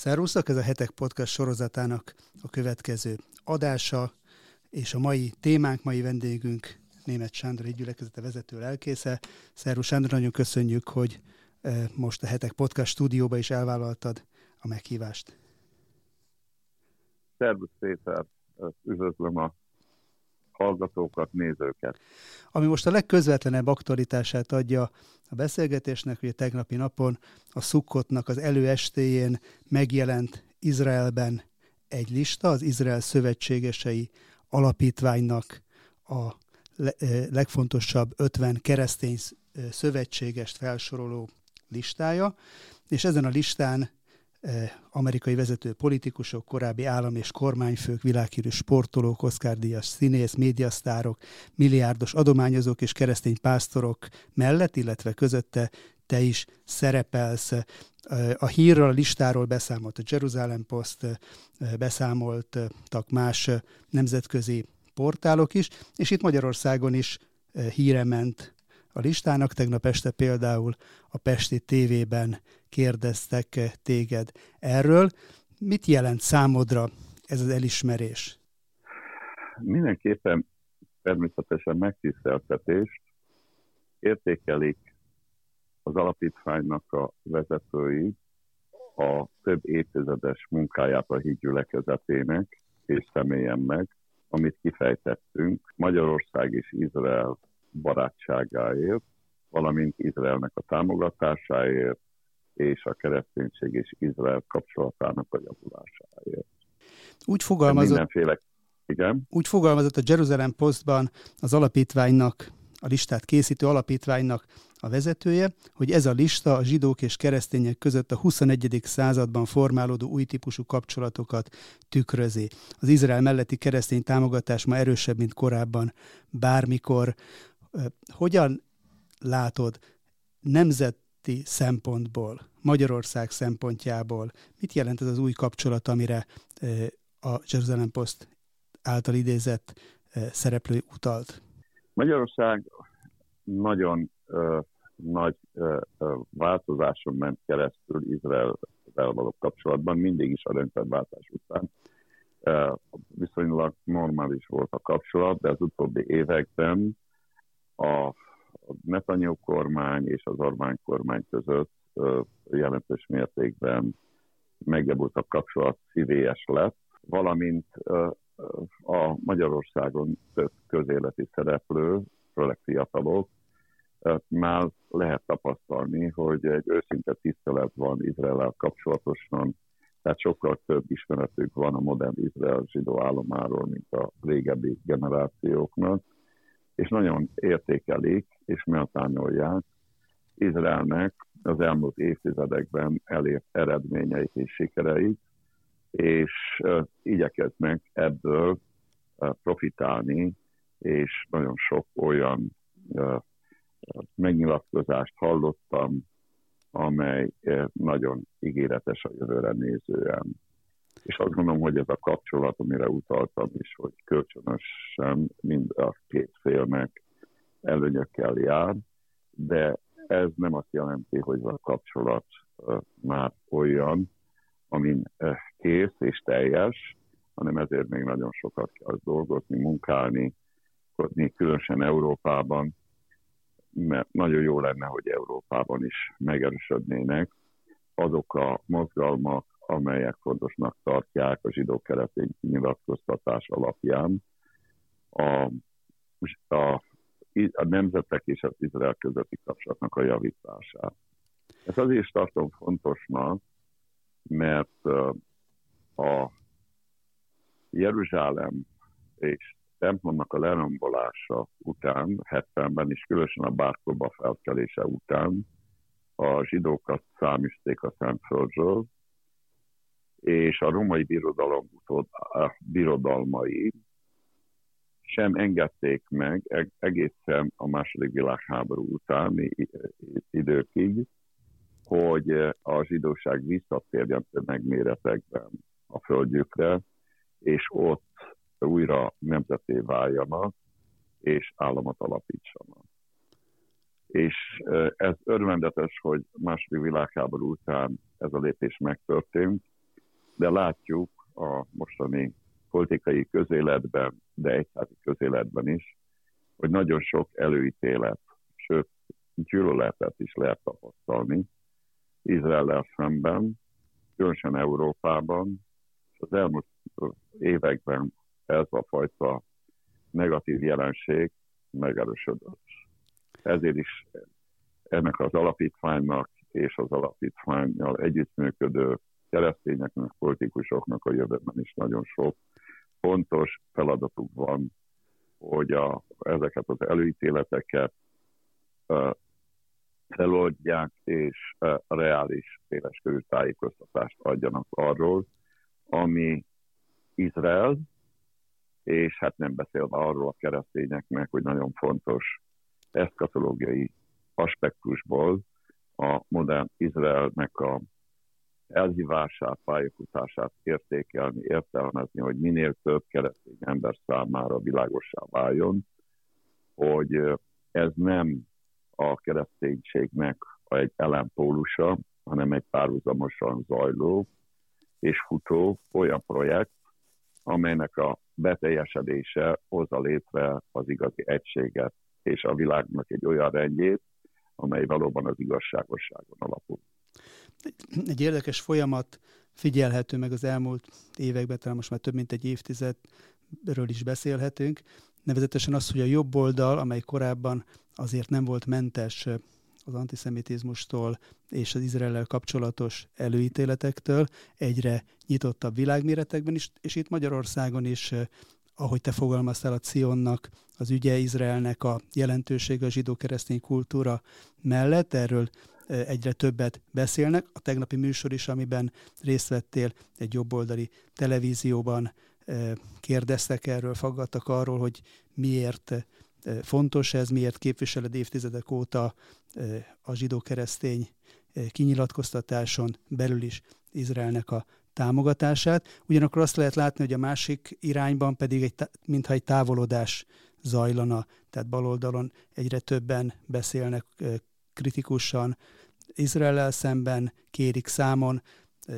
Szervuszak, ez a Hetek Podcast sorozatának a következő adása, és a mai témánk, mai vendégünk német Sándor, egy gyülekezete vezető lelkésze. Szervusz Sándor, nagyon köszönjük, hogy eh, most a Hetek Podcast stúdióba is elvállaltad a meghívást. Szervusz Péter, üdvözlöm a hallgatókat, nézőket. Ami most a legközvetlenebb aktualitását adja a beszélgetésnek, hogy a tegnapi napon a Szukkotnak az előestéjén megjelent Izraelben egy lista, az Izrael szövetségesei alapítványnak a legfontosabb 50 keresztény szövetségest felsoroló listája, és ezen a listán amerikai vezető politikusok, korábbi állam és kormányfők, világhírű sportolók, Oscar-díjas színész, médiasztárok, milliárdos adományozók és keresztény pásztorok mellett, illetve közötte te is szerepelsz. A hírről, a listáról beszámolt a Jerusalem Post, beszámoltak más nemzetközi portálok is, és itt Magyarországon is híre ment a listának. Tegnap este például a Pesti tévében kérdeztek téged erről. Mit jelent számodra ez az elismerés? Mindenképpen természetesen megtiszteltetést értékelik az alapítványnak a vezetői a több évtizedes munkáját a hídgyülekezetének és személyen amit kifejtettünk Magyarország és Izrael barátságáért, valamint Izraelnek a támogatásáért, és a kereszténység és Izrael kapcsolatának a javulásáért. Úgy fogalmazott, mindenféle, igen? úgy fogalmazott a Jerusalem Postban az alapítványnak, a listát készítő alapítványnak a vezetője, hogy ez a lista a zsidók és keresztények között a 21. században formálódó új típusú kapcsolatokat tükrözi. Az Izrael melletti keresztény támogatás ma erősebb, mint korábban bármikor. Hogyan látod nemzeti szempontból, Magyarország szempontjából, mit jelent ez az új kapcsolat, amire a Jerusalem Post által idézett szereplő utalt? Magyarország nagyon uh, nagy uh, változáson ment keresztül Izrael való kapcsolatban, mindig is a rendszerváltás után. Viszonylag normális volt a kapcsolat, de az utóbbi években a Netanyahu kormány és az Orbán kormány között jelentős mértékben megjavult a kapcsolat, szívélyes lett, valamint a Magyarországon több közéleti szereplő, főleg fiatalok, már lehet tapasztalni, hogy egy őszinte tisztelet van Izrael kapcsolatosan, tehát sokkal több ismeretük van a modern Izrael zsidó államáról, mint a régebbi generációknak, és nagyon értékelik és méltányolják Izraelnek az elmúlt évtizedekben elért eredményeit és sikereit, és igyekeznek ebből profitálni, és nagyon sok olyan megnyilatkozást hallottam, amely nagyon ígéretes a jövőre nézően. És azt gondolom, hogy ez a kapcsolat, amire utaltam is, hogy kölcsönösen mind a két félnek előnyökkel jár, de ez nem azt jelenti, hogy a kapcsolat már olyan, amin kész és teljes, hanem ezért még nagyon sokat kell dolgozni, munkálni, különösen Európában, mert nagyon jó lenne, hogy Európában is megerősödnének azok a mozgalmak, amelyek fontosnak tartják a zsidó keresztény nyilatkoztatás alapján a, a, a nemzetek és az Izrael közötti kapcsolatnak a javítását. Ezt azért is tartom fontosnak, mert a Jeruzsálem és templomnak a lerombolása után, 70-ben is különösen a bárkóba felkelése után a zsidókat számítsték a Szentföldről, és a romai birodalom utód, a birodalmai sem engedték meg egészen a második világháború utáni időkig, hogy a zsidóság visszatérjen tömegméretekben a földjükre, és ott újra nemzeté váljanak, és államot alapítsanak. És ez örvendetes, hogy második világháború után ez a lépés megtörtént, de látjuk a mostani politikai közéletben, de egyházi közéletben is, hogy nagyon sok előítélet, sőt, gyűlöletet is lehet tapasztalni Izrael szemben, különösen Európában, az elmúlt években ez a fajta negatív jelenség megerősödött. Ezért is ennek az alapítványnak és az alapítványjal együttműködő keresztényeknek, politikusoknak a jövőben is nagyon sok fontos feladatuk van, hogy a, ezeket az előítéleteket uh, feloldják, és uh, reális széleskörű tájékoztatást adjanak arról, ami Izrael, és hát nem beszélve arról a keresztényeknek, hogy nagyon fontos eszkatológiai aspektusból a modern Izraelnek a elhívását, pályafutását értékelni, értelmezni, hogy minél több keresztény ember számára világosá váljon, hogy ez nem a kereszténységnek egy ellenpólusa, hanem egy párhuzamosan zajló és futó olyan projekt, amelynek a beteljesedése hozza létre az igazi egységet és a világnak egy olyan rendjét, amely valóban az igazságosságon alapul. Egy érdekes folyamat figyelhető meg az elmúlt években, talán most már több mint egy évtizedről is beszélhetünk, nevezetesen az, hogy a jobb oldal, amely korábban azért nem volt mentes az antiszemitizmustól és az Izrael kapcsolatos előítéletektől, egyre nyitottabb világméretekben is, és itt Magyarországon is ahogy te fogalmaztál, a Cionnak, az ügye Izraelnek a jelentősége a zsidó-keresztény kultúra mellett, erről egyre többet beszélnek. A tegnapi műsor is, amiben részt vettél egy jobboldali televízióban, kérdeztek erről, faggattak arról, hogy miért fontos ez, miért képviseled évtizedek óta a zsidó-keresztény kinyilatkoztatáson belül is Izraelnek a támogatását. Ugyanakkor azt lehet látni, hogy a másik irányban pedig egy, mintha egy távolodás zajlana, tehát baloldalon egyre többen beszélnek kritikusan Izrael szemben, kérik számon.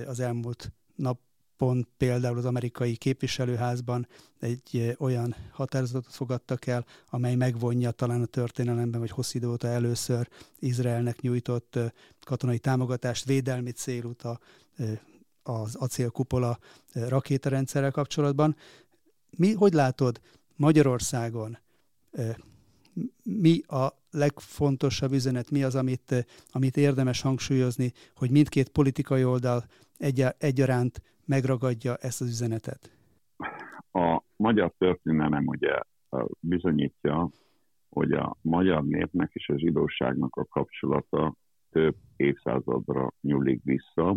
Az elmúlt napon például az amerikai képviselőházban egy olyan határozatot fogadtak el, amely megvonja talán a történelemben, vagy hosszú idő óta először Izraelnek nyújtott katonai támogatást, védelmi célut a az acélkupola rakétarendszerrel kapcsolatban. Mi, hogy látod Magyarországon, mi a legfontosabb üzenet, mi az, amit, amit érdemes hangsúlyozni, hogy mindkét politikai oldal egy, egyaránt megragadja ezt az üzenetet? A magyar történelem ugye bizonyítja, hogy a magyar népnek és a zsidóságnak a kapcsolata több évszázadra nyúlik vissza,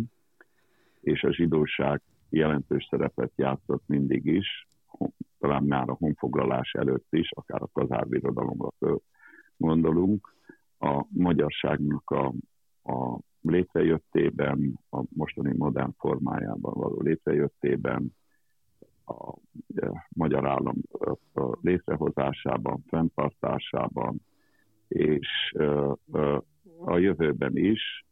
és a zsidóság jelentős szerepet játszott mindig is, talán már a honfoglalás előtt is, akár a kazárbirodalomra gondolunk, a magyarságnak a, a létrejöttében, a mostani modern formájában való létrejöttében, a, magyar állam létrehozásában, fenntartásában, és a jövőben is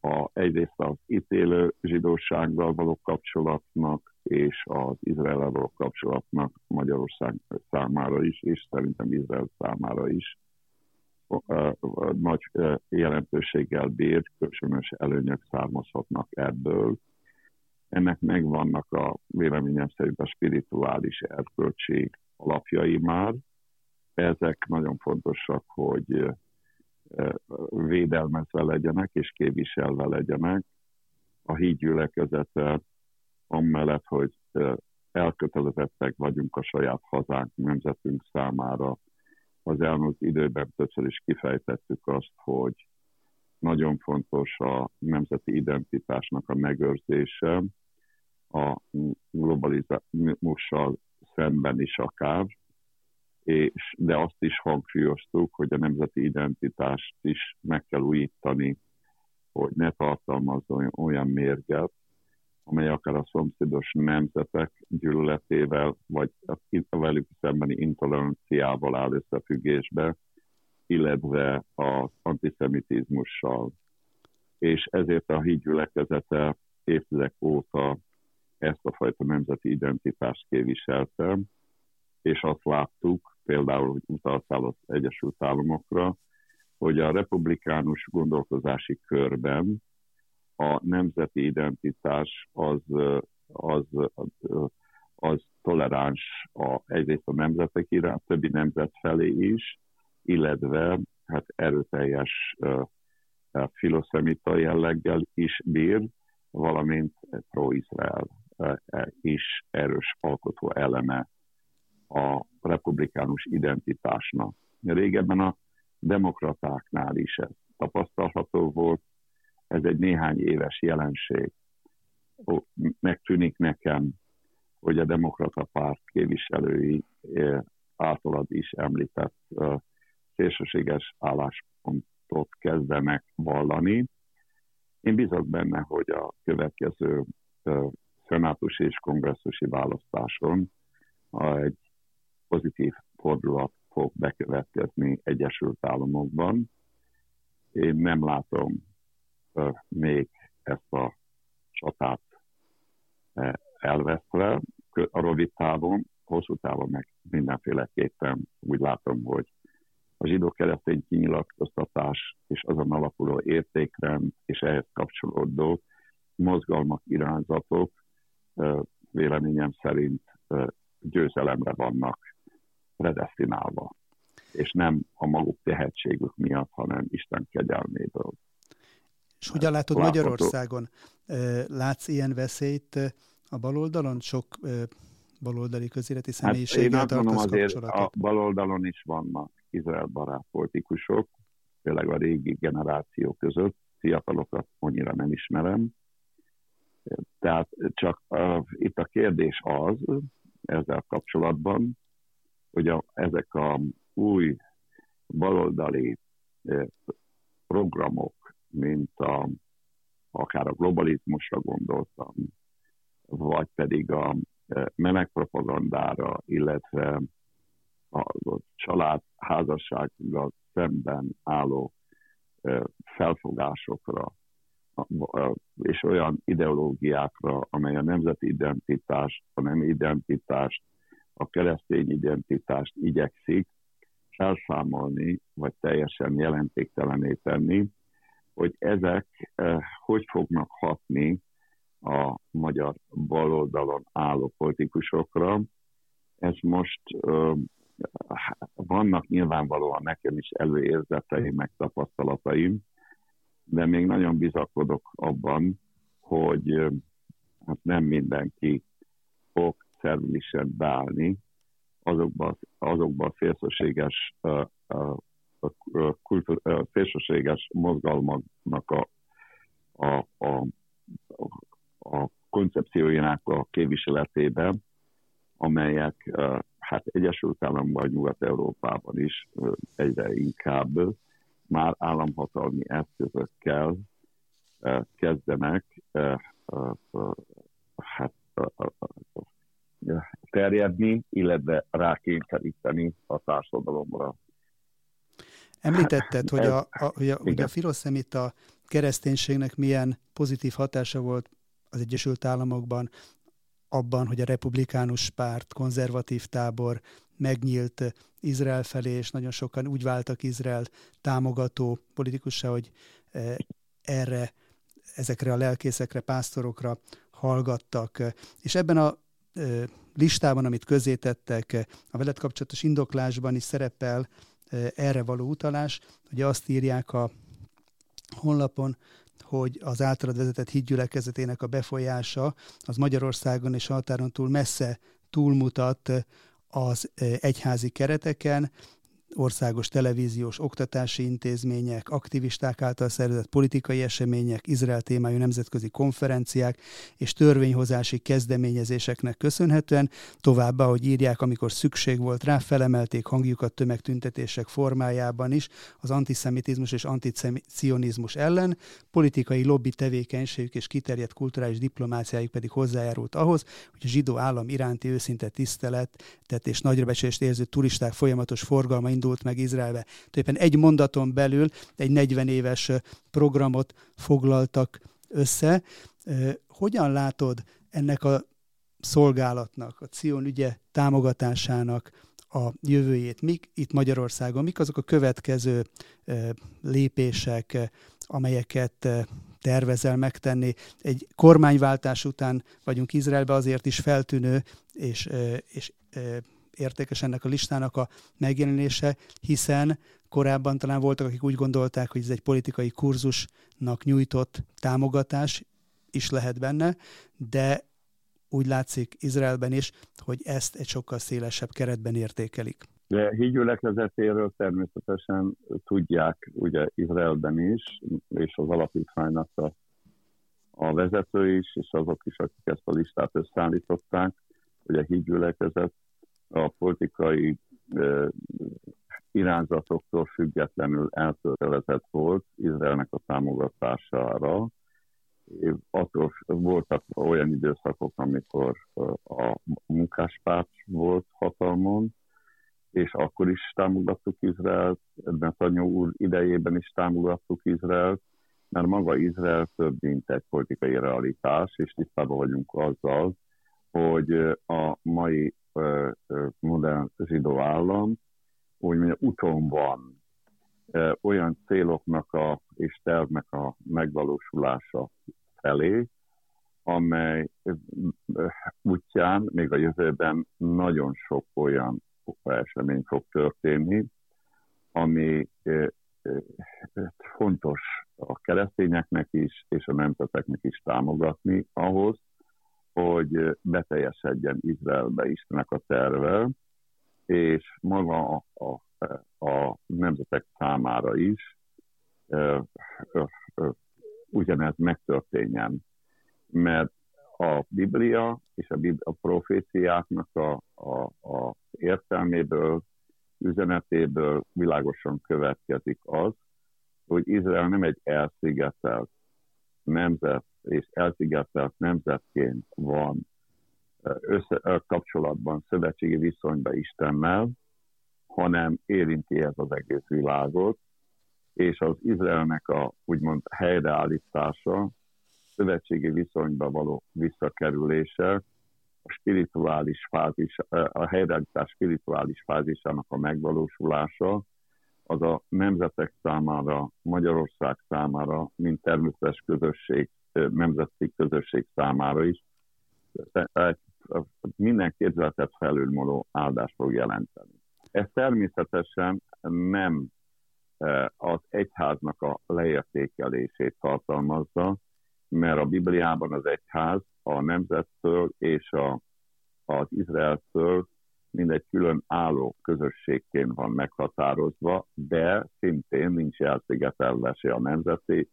a, egyrészt az ítélő zsidósággal való kapcsolatnak, és az izrael való kapcsolatnak Magyarország számára is, és szerintem Izrael számára is nagy jelentőséggel bír, kölcsönös előnyök származhatnak ebből. Ennek megvannak a véleményem szerint a spirituális erkölcsi alapjai már. Ezek nagyon fontosak, hogy védelmezve legyenek és képviselve legyenek. A hídgyülekezete amellett, hogy elkötelezettek vagyunk a saját hazánk, nemzetünk számára. Az elmúlt időben többször is kifejtettük azt, hogy nagyon fontos a nemzeti identitásnak a megőrzése, a globalizmussal szemben is akár, és, de azt is hangsúlyoztuk, hogy a nemzeti identitást is meg kell újítani, hogy ne tartalmazzon olyan mérget, amely akár a szomszédos nemzetek gyűlöletével, vagy a velük szembeni intoleranciával áll összefüggésbe, illetve az antiszemitizmussal. És ezért a hídgyülekezete évtizedek óta ezt a fajta nemzeti identitást képviselte, és azt láttuk, például, hogy utaltál az Egyesült Államokra, hogy a republikánus gondolkozási körben a nemzeti identitás az, az, az toleráns a, egyrészt a nemzetek iránt, többi nemzet felé is, illetve hát erőteljes uh, filoszemita jelleggel is bír, valamint pro-Izrael uh, is erős alkotó eleme a republikánus identitásnak. Régebben a demokratáknál is ez tapasztalható volt, ez egy néhány éves jelenség. Megtűnik nekem, hogy a demokrata párt képviselői általad is említett szélsőséges álláspontot kezdenek vallani. Én bízok benne, hogy a következő szenátusi és kongresszusi választáson egy pozitív fordulat fog bekövetkezni Egyesült Államokban. Én nem látom még ezt a csatát elveszve a rövid távon, hosszú távon meg mindenféleképpen úgy látom, hogy a zsidó-keresztény kinyilatkoztatás és azon alapuló értékrend és ehhez kapcsolódó mozgalmak, irányzatok véleményem szerint győzelemre vannak predestinálva, és nem a maguk tehetségük miatt, hanem Isten kegyelméből. És hogyan látod Látható. Magyarországon? Látsz ilyen veszélyt a baloldalon? Sok baloldali közéleti személyiséggel hát én azt azért a baloldalon is vannak Izrael barát politikusok, főleg a régi generáció között, fiatalokat annyira nem ismerem. Tehát csak uh, itt a kérdés az, ezzel kapcsolatban, hogy a, ezek a új baloldali eh, programok, mint a, akár a globalizmusra gondoltam, vagy pedig a eh, melegpropagandára, illetve a család házassággal szemben álló eh, felfogásokra, és olyan ideológiákra, amely a nemzeti identitást, a nem identitást, a keresztény identitást igyekszik felszámolni, vagy teljesen jelentéktelené tenni, hogy ezek eh, hogy fognak hatni a magyar baloldalon álló politikusokra. Ez most eh, vannak nyilvánvalóan nekem is előérzeteim, meg tapasztalataim, de még nagyon bizakodok abban, hogy eh, hát nem mindenki fog szervilisen beállni azokban azokba a szélsőséges, szélsőséges mozgalmaknak a, a, a, a koncepciójának a képviseletében, amelyek hát Egyesült Államokban, Nyugat-Európában is egyre inkább már államhatalmi eszközökkel kezdenek hát terjedni, illetve rákényszeríteni a társadalomra. Említetted, hogy a, a, hogy a, hogy a filoszemita kereszténységnek milyen pozitív hatása volt az Egyesült Államokban abban, hogy a republikánus párt, konzervatív tábor megnyílt Izrael felé, és nagyon sokan úgy váltak Izrael támogató politikussá, hogy e, erre, ezekre a lelkészekre, pásztorokra hallgattak. És ebben a e, listában, amit közzétettek, a veled kapcsolatos indoklásban is szerepel erre való utalás. Ugye azt írják a honlapon, hogy az általad vezetett hídgyülekezetének a befolyása az Magyarországon és határon túl messze túlmutat az egyházi kereteken, országos televíziós oktatási intézmények, aktivisták által szervezett politikai események, Izrael témájú nemzetközi konferenciák és törvényhozási kezdeményezéseknek köszönhetően, továbbá, hogy írják, amikor szükség volt rá, felemelték hangjukat tömegtüntetések formájában is az antiszemitizmus és anticionizmus ellen, politikai lobby tevékenységük és kiterjedt kulturális diplomáciájuk pedig hozzájárult ahhoz, hogy a zsidó állam iránti őszinte tiszteletet és nagyrabecsülést érző turisták folyamatos forgalma indult meg Izraelbe. Tulajdonképpen egy mondaton belül egy 40 éves programot foglaltak össze. Hogyan látod ennek a szolgálatnak, a Cion ügye támogatásának a jövőjét, mik itt Magyarországon, mik azok a következő lépések, amelyeket tervezel megtenni. Egy kormányváltás után vagyunk Izraelbe, azért is feltűnő és, és értékes ennek a listának a megjelenése, hiszen korábban talán voltak, akik úgy gondolták, hogy ez egy politikai kurzusnak nyújtott támogatás is lehet benne, de úgy látszik Izraelben is, hogy ezt egy sokkal szélesebb keretben értékelik. De hídgyülekezetéről természetesen tudják ugye Izraelben is, és az alapítványnak a, a vezető is, és azok is, akik ezt a listát összeállították, hogy a hídgyülekezet a politikai irányzatoktól függetlenül elkötelezett volt Izraelnek a támogatására, attól voltak olyan időszakok, amikor a munkáspárt volt hatalmon, és akkor is támogattuk Izraelt, Netanyahu úr idejében is támogattuk Izraelt, mert maga Izrael több, mint egy politikai realitás, és tisztában vagyunk azzal, hogy a mai modern zsidó állam úgymond úton van olyan céloknak a, és tervnek a megvalósulása felé, amely útján még a jövőben nagyon sok olyan esemény fog történni, ami fontos a keresztényeknek is, és a nemzeteknek is támogatni ahhoz, hogy beteljesedjen Izraelbe Istenek a terve, és maga a, a, a nemzetek számára is ugyanez megtörténjen. Mert a Biblia és a, a proféciáknak a, a, a értelméből, üzenetéből világosan következik az, hogy Izrael nem egy elszigetelt nemzet, és elszigetelt nemzetként van össze, kapcsolatban, szövetségi viszonyban Istennel, hanem érinti ez az egész világot, és az Izraelnek a úgymond helyreállítása, szövetségi viszonyba való visszakerülése, a spirituális fázis, a helyreállítás spirituális fázisának a megvalósulása, az a nemzetek számára, Magyarország számára, mint természetes közösség, nemzeti közösség számára is minden képzeletet felülmúló áldást fog jelenteni. Ez természetesen nem az egyháznak a leértékelését tartalmazza, mert a Bibliában az egyház a nemzettől és a, az Izraeltől mindegy külön álló közösségként van meghatározva, de szintén nincs elszigetelve se a nemzeti,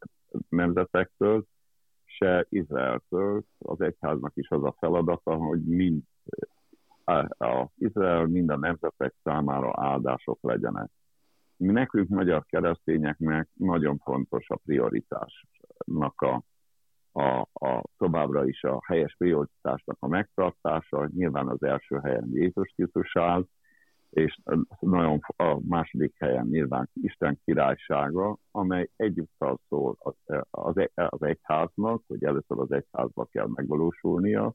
nemzetektől, se Izraeltől. Az egyháznak is az a feladata, hogy mind a Izrael, mind a nemzetek számára áldások legyenek. Mi nekünk, magyar keresztényeknek nagyon fontos a prioritásnak a, a, a továbbra is a helyes prioritásnak a megtartása. Nyilván az első helyen Jézus Krisztus áll, és nagyon a második helyen nyilván Isten királysága, amely egyúttal szól az, az, az egyháznak, hogy először az egyházba kell megvalósulnia,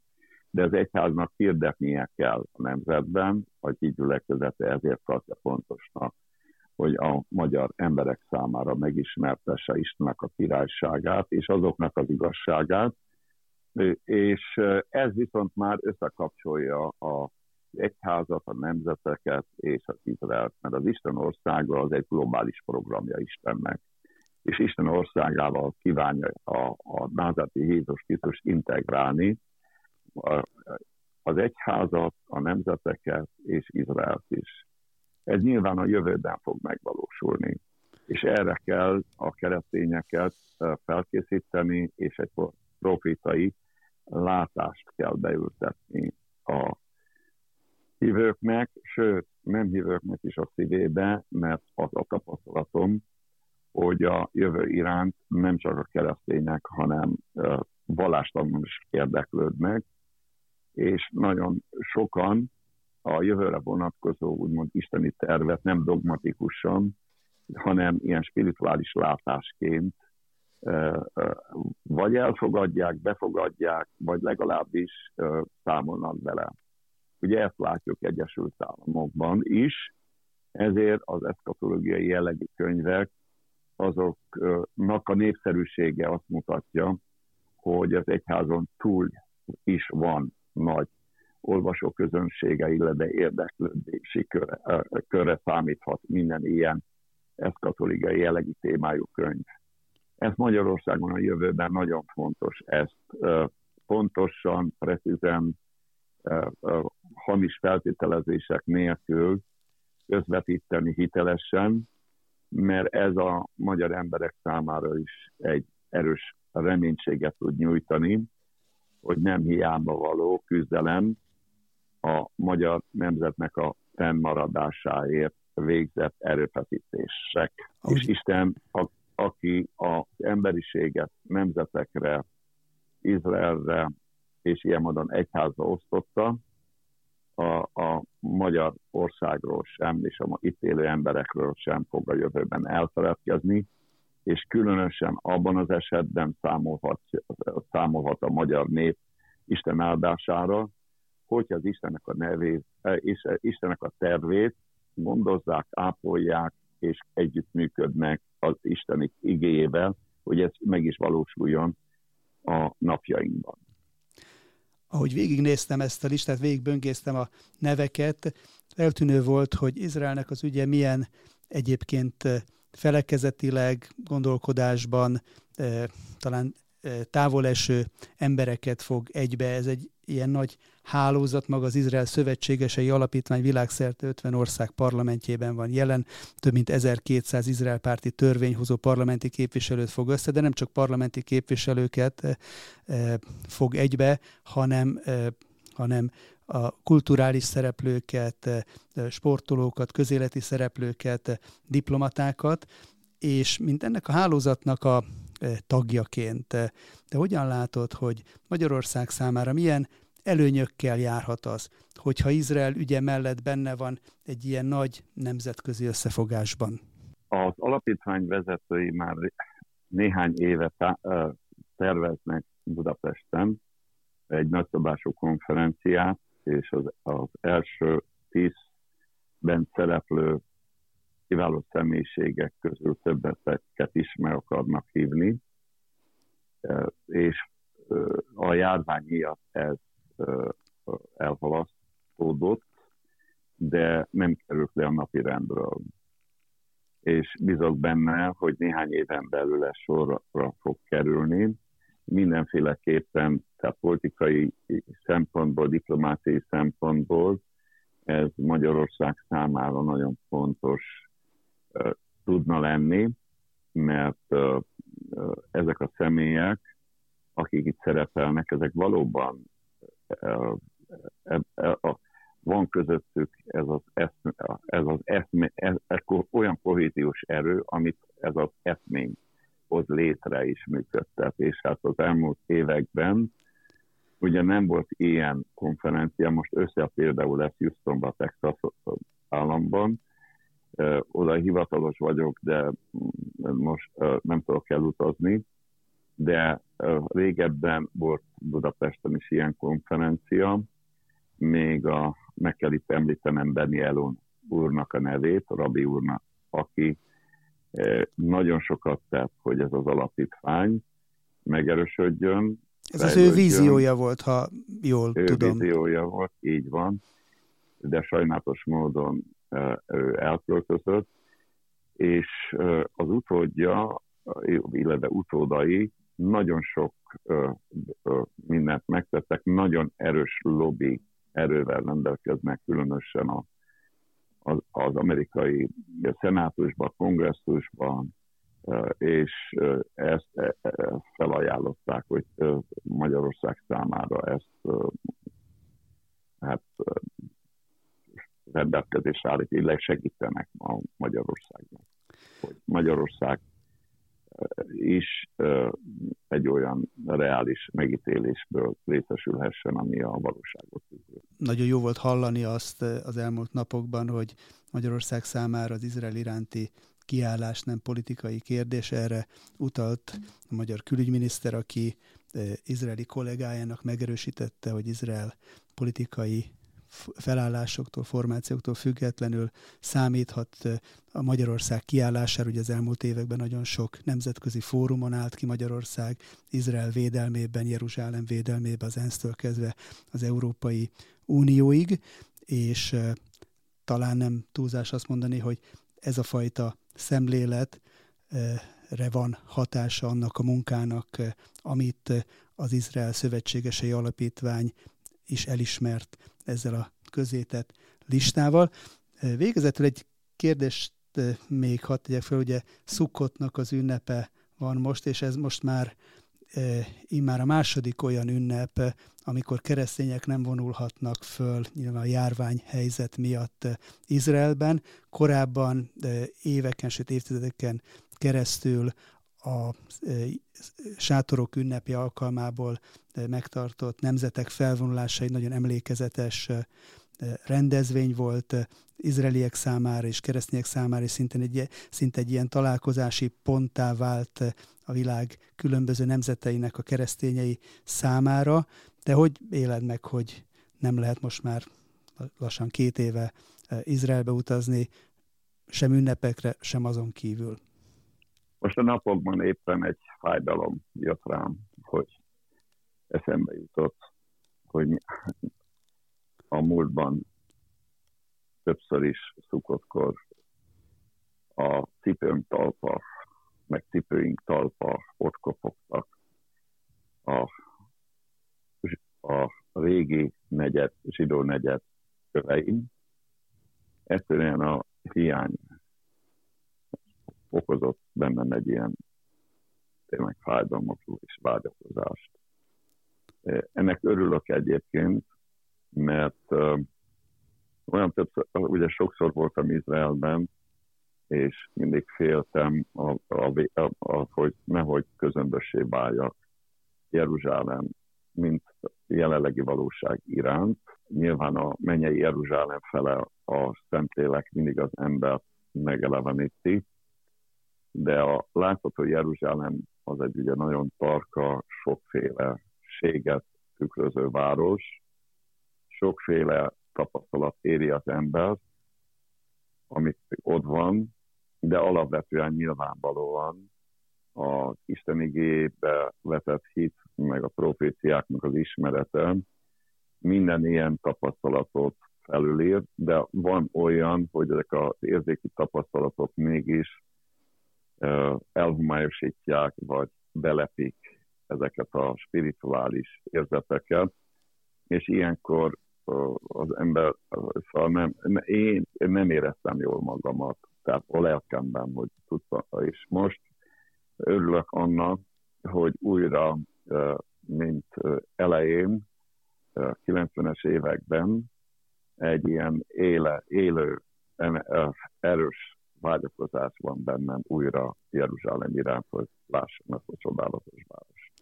de az egyháznak hirdetnie kell a nemzetben, így gyülekezete ezért tartja fontosnak, hogy a magyar emberek számára megismertesse Istennek a királyságát, és azoknak az igazságát, és ez viszont már összekapcsolja a egyházat, a nemzeteket és az Izraelt, mert az Isten országa az egy globális programja Istennek. És Isten országával kívánja a, a názati Jézus Krisztus integrálni az egyházat, a nemzeteket és Izraelt is. Ez nyilván a jövőben fog megvalósulni. És erre kell a keresztényeket felkészíteni, és egy profitai látást kell beültetni a hívőknek, sőt, nem hívőknek is a szívébe, mert az a tapasztalatom, hogy a jövő iránt nem csak a keresztények, hanem vallástalanul is érdeklődnek, és nagyon sokan a jövőre vonatkozó úgymond isteni tervet nem dogmatikusan, hanem ilyen spirituális látásként vagy elfogadják, befogadják, vagy legalábbis számolnak bele. Ugye ezt látjuk Egyesült Államokban is, ezért az eszkatológiai jellegű könyvek azoknak a népszerűsége azt mutatja, hogy az egyházon túl is van nagy olvasóközönsége, illetve érdeklődési körre, körre számíthat minden ilyen eszkatolikai jellegű témájú könyv. Ez Magyarországon a jövőben nagyon fontos ezt pontosan, precízen, hamis feltételezések nélkül közvetíteni hitelesen, mert ez a magyar emberek számára is egy erős reménységet tud nyújtani, hogy nem hiába való küzdelem a magyar nemzetnek a fennmaradásáért végzett erőfeszítések. Ahogy... És Isten, a, aki az emberiséget nemzetekre, Izraelre és ilyen módon egyházba osztotta, a, a magyar országról sem, és a itt élő emberekről sem fog a jövőben elfeledkezni, és különösen abban az esetben számolhat, számolhat a magyar nép Isten áldására, hogyha az Istennek a nevét, Istennek a tervét gondozzák, ápolják, és együttműködnek az Isteni igéjével, hogy ez meg is valósuljon a napjainkban ahogy végignéztem ezt a listát, végigböngésztem a neveket, eltűnő volt, hogy Izraelnek az ügye milyen egyébként felekezetileg, gondolkodásban, talán távoleső embereket fog egybe. Ez egy ilyen nagy hálózat, maga az Izrael Szövetségesei Alapítvány világszerte 50 ország parlamentjében van jelen, több mint 1200 Izrael párti törvényhozó parlamenti képviselőt fog össze, de nem csak parlamenti képviselőket e, fog egybe, hanem, e, hanem a kulturális szereplőket, e, sportolókat, közéleti szereplőket, diplomatákat, és mint ennek a hálózatnak a tagjaként. De hogyan látod, hogy Magyarország számára milyen előnyökkel járhat az, hogyha Izrael ügye mellett benne van egy ilyen nagy nemzetközi összefogásban? Az alapítvány vezetői már néhány éve terveznek Budapesten egy nagyszabású konferenciát, és az, az első tízben szereplő kiváló személyiségek közül többeteket is meg akarnak hívni, és a járvány miatt ez elhalasztódott, de nem került le a napi rendről. És bizok benne, hogy néhány éven belül ez sorra fog kerülni. Mindenféleképpen, tehát politikai szempontból, diplomáciai szempontból ez Magyarország számára nagyon fontos tudna lenni, mert ezek a személyek, akik itt szerepelnek, ezek valóban van közöttük ez az, eszme, ez az eszme, ez, olyan kohéziós erő, amit ez az eszmény hoz létre is működtet. És hát az elmúlt években ugye nem volt ilyen konferencia, most össze például lesz Houstonban, Texas államban, oda hivatalos vagyok, de most nem tudok elutazni, de régebben volt Budapesten is ilyen konferencia, még a, meg kell itt említenem Benny Elon úrnak a nevét, a Rabi úrnak, aki nagyon sokat tett, hogy ez az alapítvány megerősödjön. Ez az ő víziója volt, ha jól ő tudom. víziója volt, így van, de sajnálatos módon ő elköltözött, és az utódja, illetve utódai nagyon sok mindent megtettek, nagyon erős lobby erővel rendelkeznek, különösen a, az, az amerikai szenátusban, kongresszusban, és ezt e, e, felajánlották, hogy Magyarország számára ezt hát rendelkezésre állít, illetve segítenek a Magyarországnak. Hogy Magyarország is egy olyan reális megítélésből részesülhessen, ami a valóságot tükröz. Nagyon jó volt hallani azt az elmúlt napokban, hogy Magyarország számára az Izrael iránti kiállás nem politikai kérdés. Erre utalt a magyar külügyminiszter, aki izraeli kollégájának megerősítette, hogy Izrael politikai felállásoktól, formációktól függetlenül számíthat a Magyarország kiállására. Ugye az elmúlt években nagyon sok nemzetközi fórumon állt ki Magyarország, Izrael védelmében, Jeruzsálem védelmében, az ENSZ-től kezdve az Európai Unióig, és talán nem túlzás azt mondani, hogy ez a fajta szemléletre van hatása annak a munkának, amit az Izrael Szövetségesei Alapítvány is elismert ezzel a közétett listával. Végezetül egy kérdést még hadd tegyek fel, ugye Szukkotnak az ünnepe van most, és ez most már e, immár a második olyan ünnep, amikor keresztények nem vonulhatnak föl, nyilván a járvány helyzet miatt Izraelben. Korábban éveken, sőt évtizedeken keresztül a sátorok ünnepi alkalmából megtartott nemzetek felvonulása egy nagyon emlékezetes rendezvény volt izraeliek számára és keresztények számára, és szinte egy, szinte egy ilyen találkozási ponttá vált a világ különböző nemzeteinek a keresztényei számára. De hogy éled meg, hogy nem lehet most már lassan két éve Izraelbe utazni, sem ünnepekre, sem azon kívül? Most a napokban éppen egy fájdalom jött rám, hogy eszembe jutott, hogy a múltban többször is szukottkor a cipőnk talpa, meg cipőink talpa ott kopogtak a, a régi negyed, zsidó negyed kövein. Egyszerűen a hiány okozott bennem egy ilyen tényleg fájdalmat és vágyakozást. Ennek örülök egyébként, mert olyan többször, ugye sokszor voltam Izraelben, és mindig féltem, a, a, a, a, hogy nehogy közömbössé váljak Jeruzsálem, mint jelenlegi valóság iránt. Nyilván a mennyei Jeruzsálem fele a Szentlélek mindig az embert megeleveníti, de a látható Jeruzsálem az egy ugye nagyon tarka, sokféleséget tükröző város, sokféle tapasztalat éri az ember, amit ott van, de alapvetően nyilvánvalóan az Isten igébe vetett hit, meg a proféciáknak az ismerete minden ilyen tapasztalatot felülír, de van olyan, hogy ezek az érzéki tapasztalatok mégis elhumályosítják, vagy belepik ezeket a spirituális érzeteket, és ilyenkor az ember, szóval nem, én nem éreztem jól magamat, tehát a lelkemben, hogy tudta, és most örülök annak, hogy újra, mint elején, 90-es években egy ilyen éle, élő, erős vágyakozás van bennem újra Jeruzsálem iránt, hogy lássam ezt a csodálatos város.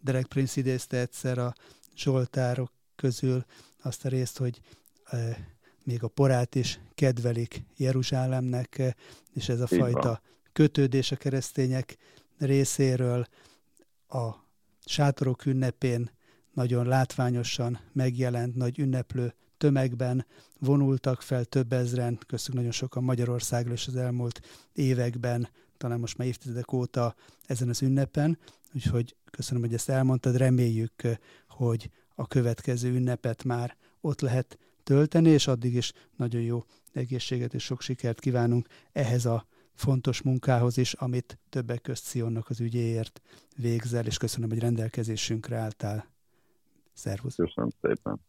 Derek Prince idézte egyszer a Zsoltárok közül azt a részt, hogy e, még a porát is kedvelik Jeruzsálemnek, e, és ez a Így fajta van. kötődés a keresztények részéről a sátorok ünnepén nagyon látványosan megjelent nagy ünneplő tömegben vonultak fel több ezren, köztük nagyon sokan Magyarországról és az elmúlt években, talán most már évtizedek óta ezen az ünnepen, úgyhogy köszönöm, hogy ezt elmondtad, reméljük, hogy a következő ünnepet már ott lehet tölteni, és addig is nagyon jó egészséget és sok sikert kívánunk ehhez a fontos munkához is, amit többek közt Szionnak az ügyéért végzel, és köszönöm, hogy rendelkezésünkre álltál. Szervusz! Köszönöm szépen!